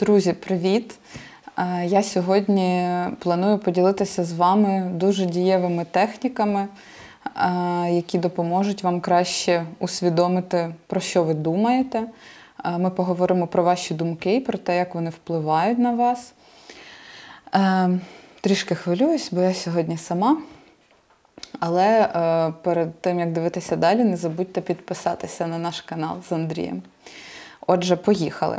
Друзі, привіт! Е, я сьогодні планую поділитися з вами дуже дієвими техніками, е, які допоможуть вам краще усвідомити, про що ви думаєте. Е, ми поговоримо про ваші думки, і про те, як вони впливають на вас. Трішки хвилююсь, бо я сьогодні сама. Але перед тим, як дивитися далі, не забудьте підписатися на наш канал з Андрієм. Отже, поїхали.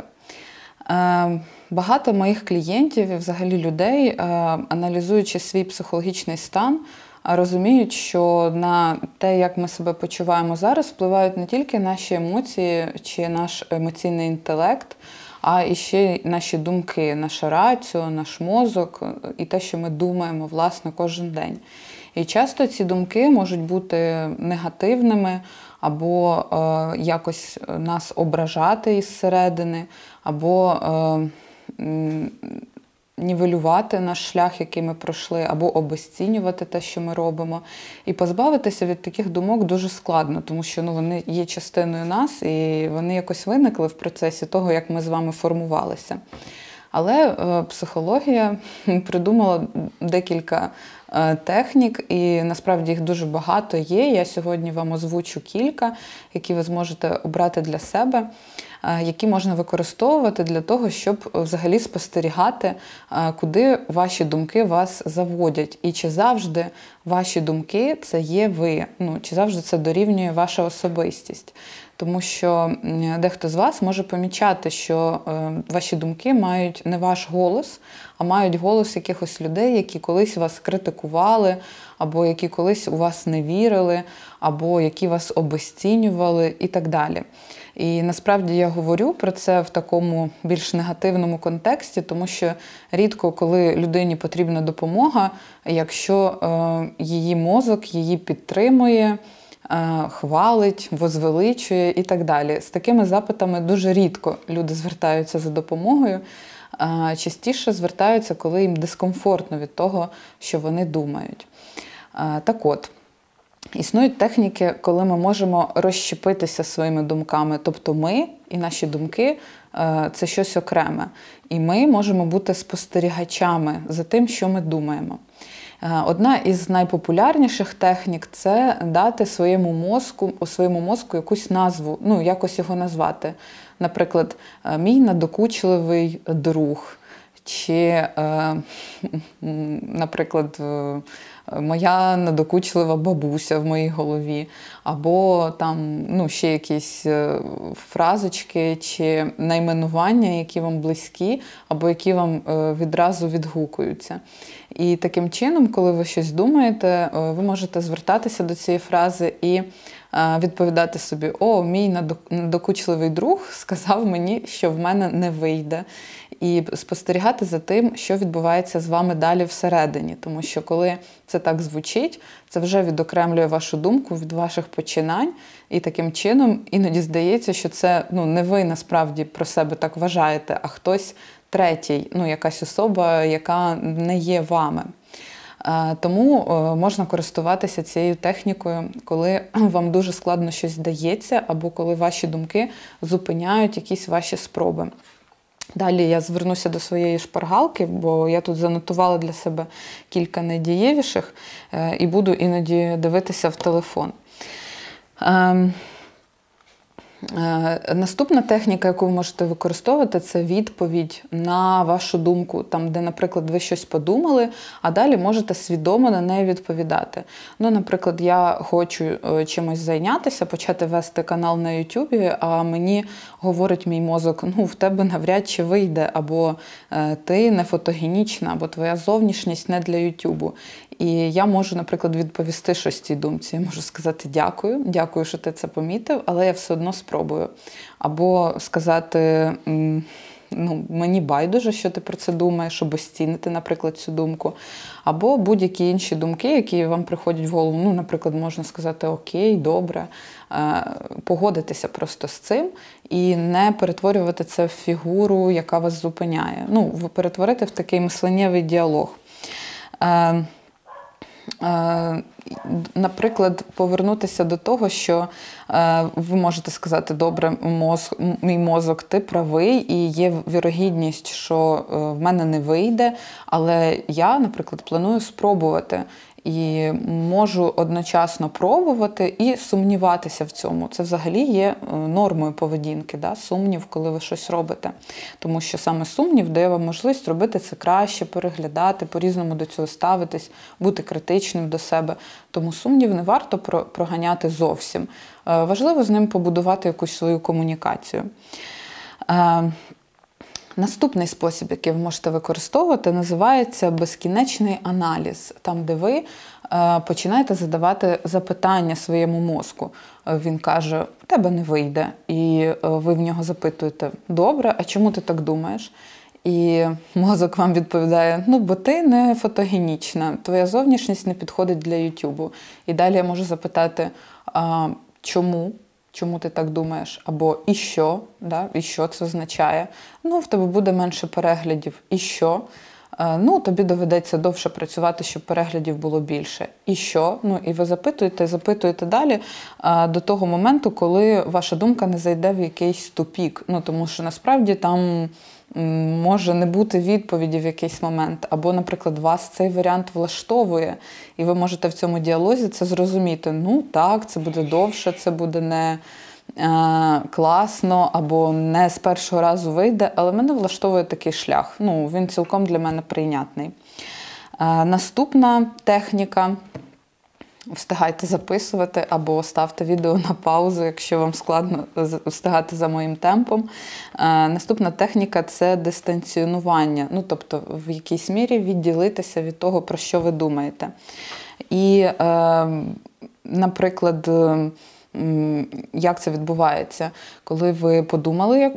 Е, багато моїх клієнтів і взагалі людей, е, аналізуючи свій психологічний стан, розуміють, що на те, як ми себе почуваємо зараз, впливають не тільки наші емоції чи наш емоційний інтелект, а і ще наші думки, наша рацію, наш мозок і те, що ми думаємо власне кожен день. І часто ці думки можуть бути негативними або е, якось нас ображати із середини, або е, нівелювати наш шлях, який ми пройшли, або обесцінювати те, що ми робимо. І позбавитися від таких думок дуже складно, тому що ну, вони є частиною нас і вони якось виникли в процесі того, як ми з вами формувалися. Але е, психологія придумала декілька е, технік, і насправді їх дуже багато є. Я сьогодні вам озвучу кілька, які ви зможете обрати для себе, е, які можна використовувати для того, щоб взагалі спостерігати, куди ваші думки вас заводять. І чи завжди ваші думки це є ви, ну чи завжди це дорівнює ваша особистість тому що дехто з вас може помічати, що е, ваші думки мають не ваш голос, а мають голос якихось людей, які колись вас критикували, або які колись у вас не вірили, або які вас обесцінювали, і так далі. І насправді я говорю про це в такому більш негативному контексті, тому що рідко, коли людині потрібна допомога, якщо е, її мозок її підтримує. Е, хвалить, возвеличує і так далі. З такими запитами дуже рідко люди звертаються за допомогою. Е, частіше звертаються, коли їм дискомфортно від того, що вони думають. Е, так от, існують техніки, коли ми можемо розщепитися своїми думками. Тобто ми і наші думки це щось окреме. І ми можемо бути спостерігачами за тим, що ми думаємо. Е, одна із найпопулярніших технік це дати своєму мозку, своєму мозку якусь назву, ну якось його назвати. Наприклад, е, мій надокучливий друг, чи, е, наприклад, моя надокучлива бабуся в моїй голові, або там ну, ще якісь фразочки чи найменування, які вам близькі, або які вам відразу відгукуються. І таким чином, коли ви щось думаєте, е, ви можете звертатися до цієї фрази і е, відповідати собі: О, мій надокучливий друг сказав мені, що в мене не вийде. І спостерігати за тим, що відбувається з вами далі всередині. Тому що, коли це так звучить, це вже відокремлює вашу думку від ваших починань, і таким чином іноді здається, що це ну не ви насправді про себе так вважаєте, а хтось третій, ну якась особа, яка не є вами. Е, тому е, можна користуватися цією технікою, коли вам дуже складно щось дається, або коли ваші думки зупиняють якісь ваші спроби. Далі я звернуся до своєї шпаргалки, бо я тут занотувала для себе кілька найдієвіших е, і буду іноді дивитися в телефон. Е, наступна техніка, яку ви можете використовувати, це відповідь на вашу думку, там, де, наприклад, ви щось подумали, а далі можете свідомо на неї відповідати. Ну, Наприклад, я хочу е, чимось зайнятися, почати вести канал на Ютубі, а мені говорить мій мозок: ну, в тебе навряд чи вийде, або е, ти не фотогенічна, або твоя зовнішність не для Ютубу. І я можу, наприклад, відповісти щось цій думці. Я можу сказати дякую, дякую, що ти це помітив, але я все одно спробую. Або сказати. Ну, Мені байдуже, що ти про це думаєш, або стінити, наприклад, цю думку. Або будь-які інші думки, які вам приходять в голову. Ну, Наприклад, можна сказати Окей, добре, е, погодитися просто з цим і не перетворювати це в фігуру, яка вас зупиняє. Ну, Перетворити в такий мисленнєвий діалог. Наприклад, повернутися до того, що е, ви можете сказати, добре, мозг, мій мозок, ти правий, і є вірогідність, що е, в мене не вийде, але я, наприклад, планую спробувати і можу одночасно пробувати і сумніватися в цьому. Це взагалі є е, нормою поведінки, да? сумнів, коли ви щось робите. Тому що саме сумнів дає вам можливість робити це краще, переглядати, по-різному до цього ставитись, бути критичним до себе. Тому сумнів не варто проганяти зовсім. Е, важливо з ним побудувати якусь свою комунікацію. Наступний спосіб, який ви можете використовувати, називається безкінечний аналіз, там, де ви е, починаєте задавати запитання своєму мозку. Е, він каже, у тебе не вийде. І е, ви в нього запитуєте, добре, а чому ти так думаєш? І мозок вам відповідає: ну, бо ти не фотогенічна, твоя зовнішність не підходить для Ютубу. І далі я можу запитати, а, чому? Чому ти так думаєш, або і що, да? і що це означає. Ну, в тебе буде менше переглядів, і що. Е, ну, тобі доведеться довше працювати, щоб переглядів було більше. І що? Ну, і ви запитуєте, запитуєте далі е, до того моменту, коли ваша думка не зайде в якийсь тупік. Ну, тому що насправді там може не бути відповіді в якийсь момент, або, наприклад, вас цей варіант влаштовує, і ви можете в цьому діалозі це зрозуміти. Ну так, це буде довше, це буде не класно, або не з першого разу вийде, але мене влаштовує такий шлях. Ну, Він цілком для мене прийнятний. Е, наступна техніка встигайте записувати або ставте відео на паузу, якщо вам складно встигати за моїм темпом. Е, наступна техніка це дистанціонування. Ну, тобто, в якійсь мірі відділитися від того, про що ви думаєте. І, е, наприклад, як це відбувається, коли ви подумали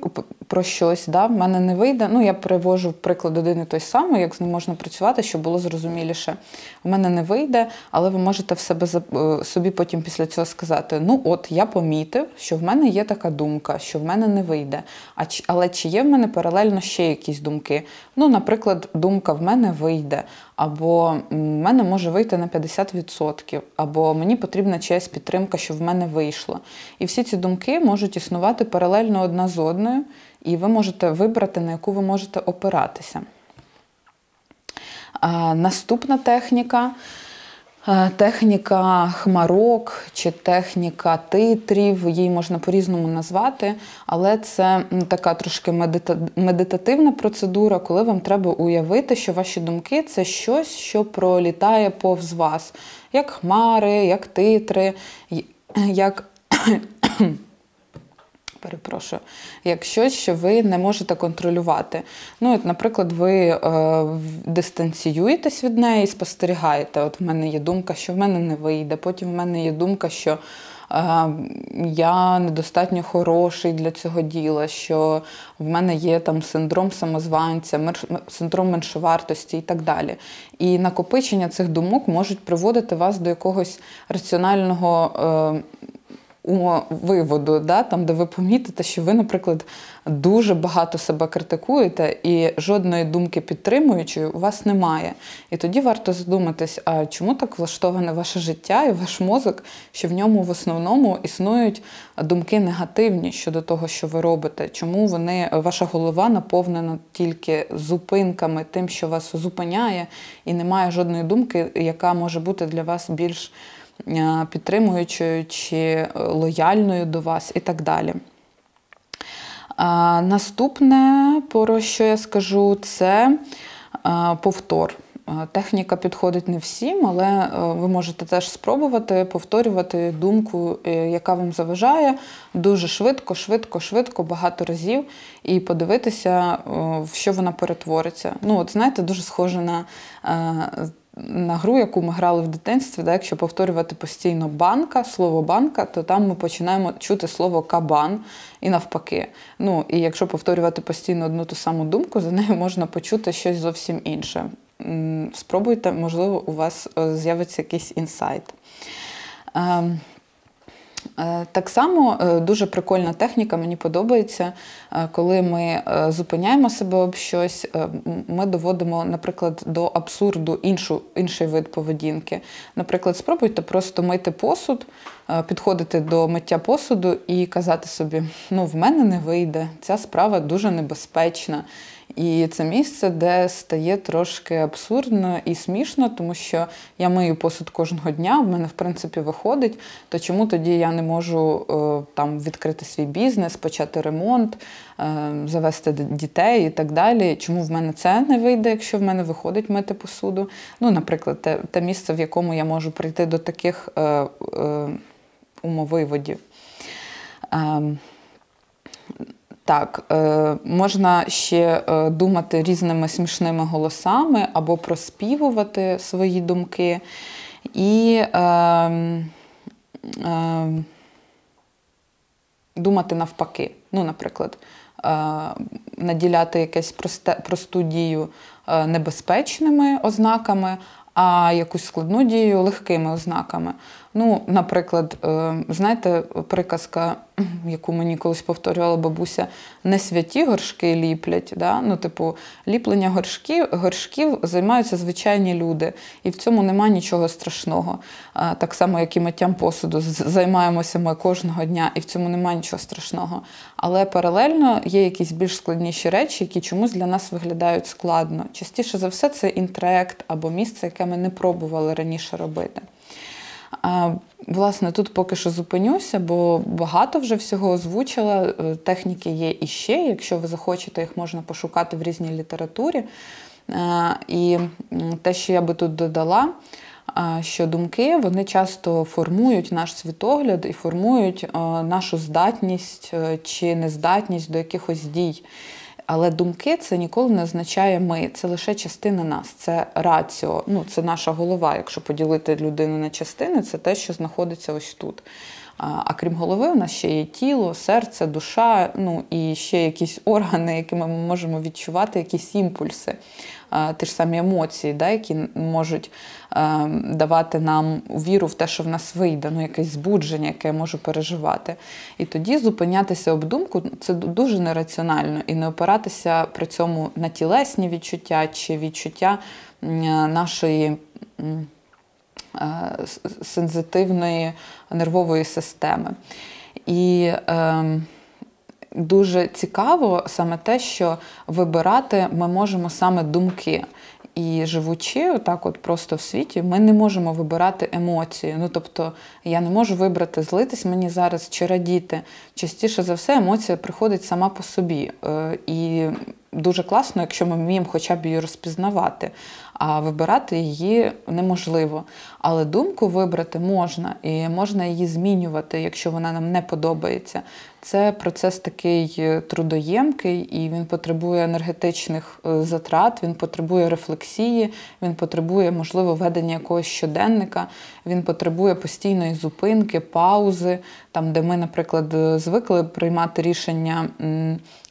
про щось, да, в мене не вийде. Ну, я привожу приклад один і той самий, як з ним можна працювати, щоб було зрозуміліше. У мене не вийде, але ви можете в себе е, собі потім після цього сказати: ну, от я помітив, що в мене є така думка, що в мене не вийде. А але чи є в мене паралельно ще якісь думки? Ну, наприклад, думка в мене вийде, або в мене може вийти на 50%, або мені потрібна чиясь підтримка, щоб в мене вийшло. І всі ці думки можуть існувати паралельно одна з одною, і ви можете вибрати, на яку ви можете опиратися. А, Наступна техніка. Техніка хмарок чи техніка титрів, її можна по-різному назвати, але це така трошки медитативна процедура, коли вам треба уявити, що ваші думки це щось, що пролітає повз вас, як хмари, як титри, як перепрошую, як щось, що ви не можете контролювати. Ну, от, Наприклад, ви е, дистанціюєтесь від неї і спостерігаєте. От в мене є думка, що в мене не вийде. Потім в мене є думка, що я недостатньо хороший для цього діла, що в мене є там синдром самозванця, синдром меншовартості і так далі. І накопичення цих думок можуть приводити вас до якогось раціонального. Е, виводу, да, там, де ви помітите, що ви, наприклад, дуже багато себе критикуєте і жодної думки підтримуючої у вас немає. І тоді варто задуматись, а чому так влаштоване ваше життя і ваш мозок, що в ньому в основному існують думки негативні щодо того, що ви робите, чому вони, ваша голова наповнена тільки зупинками, тим, що вас зупиняє, і немає жодної думки, яка може бути для вас більш. Е, підтримуючою чи лояльною до вас і так далі. Наступне, про що я скажу, це е, повтор. Е, техніка підходить не всім, але ви можете теж спробувати повторювати думку, яка вам заважає, дуже швидко, швидко, швидко, багато разів, і подивитися, в що вона перетвориться. Ну, от знаєте, дуже схоже на на гру, яку ми грали в дитинстві, да, якщо повторювати постійно банка, слово банка, то там ми починаємо чути слово кабан і навпаки. Ну, І якщо повторювати постійно одну ту саму думку, за нею можна почути щось зовсім інше. Спробуйте, можливо, у вас е, з'явиться якийсь інсайт. Е, так само е, дуже прикольна техніка, мені подобається, е, коли ми зупиняємо себе об щось, ми доводимо, наприклад, до абсурду іншу, інший вид поведінки. Наприклад, спробуйте просто мити посуд, підходити до миття посуду і казати собі: ну, в мене не вийде, ця справа дуже небезпечна. І це місце, де стає трошки абсурдно і смішно, тому що я мию посуд кожного дня, в мене, в принципі, виходить. То чому тоді я не можу е, там відкрити свій бізнес, почати ремонт, е, завести дітей і так далі? Чому в мене це не вийде, якщо в мене виходить мити посуду? Ну, наприклад, те, те місце, в якому я можу прийти до таких е, е, умовиводів. Так, е, можна ще е, думати різними смішними голосами або проспівувати свої думки. І е, е, думати навпаки. Ну, наприклад, е, наділяти якусь просту дію е, небезпечними ознаками, а якусь складну дію легкими ознаками. Ну, наприклад, е, знаєте, приказка, яку мені колись повторювала бабуся, не святі горшки ліплять. Да? Ну, типу, ліплення горшків горшків займаються звичайні люди, і в цьому немає нічого страшного. Так само, як і миттям посуду, займаємося ми кожного дня, і в цьому немає нічого страшного. Але паралельно є якісь більш складніші речі, які чомусь для нас виглядають складно. Частіше за все, це інтроект або місце, яке ми не пробували раніше робити. Власне, тут поки що зупинюся, бо багато вже всього озвучила. Е, техніки є і ще. Якщо ви захочете, їх можна пошукати в різній літературі. Е, і те, що я би тут додала, е, що думки вони часто формують наш світогляд і формують нашу здатність чи нездатність до якихось дій. Але думки це ніколи не означає ми, це лише частина нас, це раціо, ну це наша голова. Якщо поділити людину на частини, це те, що знаходиться ось тут. А крім голови, у нас ще є тіло, серце, душа, ну і ще якісь органи, якими ми можемо відчувати якісь імпульси, ті ж самі емоції, да, які можуть давати нам віру в те, що в нас вийде, ну якесь збудження, яке я можу переживати. І тоді зупинятися об думку це дуже нераціонально і не опиратися при цьому на тілесні відчуття чи відчуття нашої. Е, сензитивної нервової системи. І е, дуже цікаво саме те, що вибирати ми можемо саме думки. І живучи так, от просто в світі, ми не можемо вибирати емоції. Ну тобто я не можу вибрати, злитись мені зараз чи радіти. Частіше за все, емоція приходить сама по собі. Е, і дуже класно, якщо ми вміємо хоча б її розпізнавати а вибирати її неможливо. Але думку вибрати можна, і можна її змінювати, якщо вона нам не подобається. Це процес такий е, трудоємкий, і він потребує енергетичних е, затрат, він потребує рефлексії, він потребує, можливо, ведення якогось щоденника, він потребує постійної зупинки, паузи, там, де ми, наприклад, звикли приймати рішення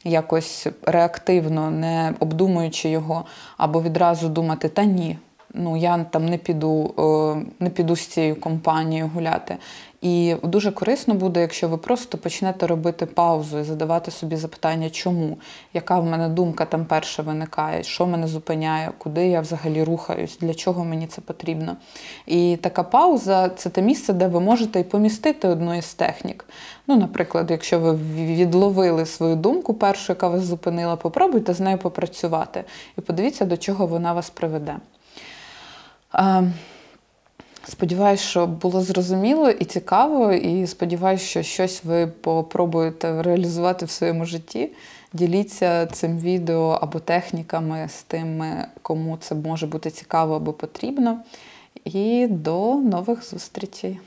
якось реактивно, не обдумуючи його, або відразу думати, та ні. Ну, я там не піду, е, не піду з цією компанією гуляти. І дуже корисно буде, якщо ви просто почнете робити паузу і задавати собі запитання, чому, яка в мене думка там перша виникає, що мене зупиняє, куди я взагалі рухаюсь, для чого мені це потрібно. І така пауза це те місце, де ви можете і помістити одну із технік. Ну, наприклад, якщо ви відловили свою думку, першу, яка вас зупинила, попробуйте з нею попрацювати і подивіться, до чого вона вас приведе. Сподіваюсь, що було зрозуміло і цікаво, і сподіваюся, що щось ви попробуєте реалізувати в своєму житті. Діліться цим відео або техніками з тими, кому це може бути цікаво або потрібно. І до нових зустрічей!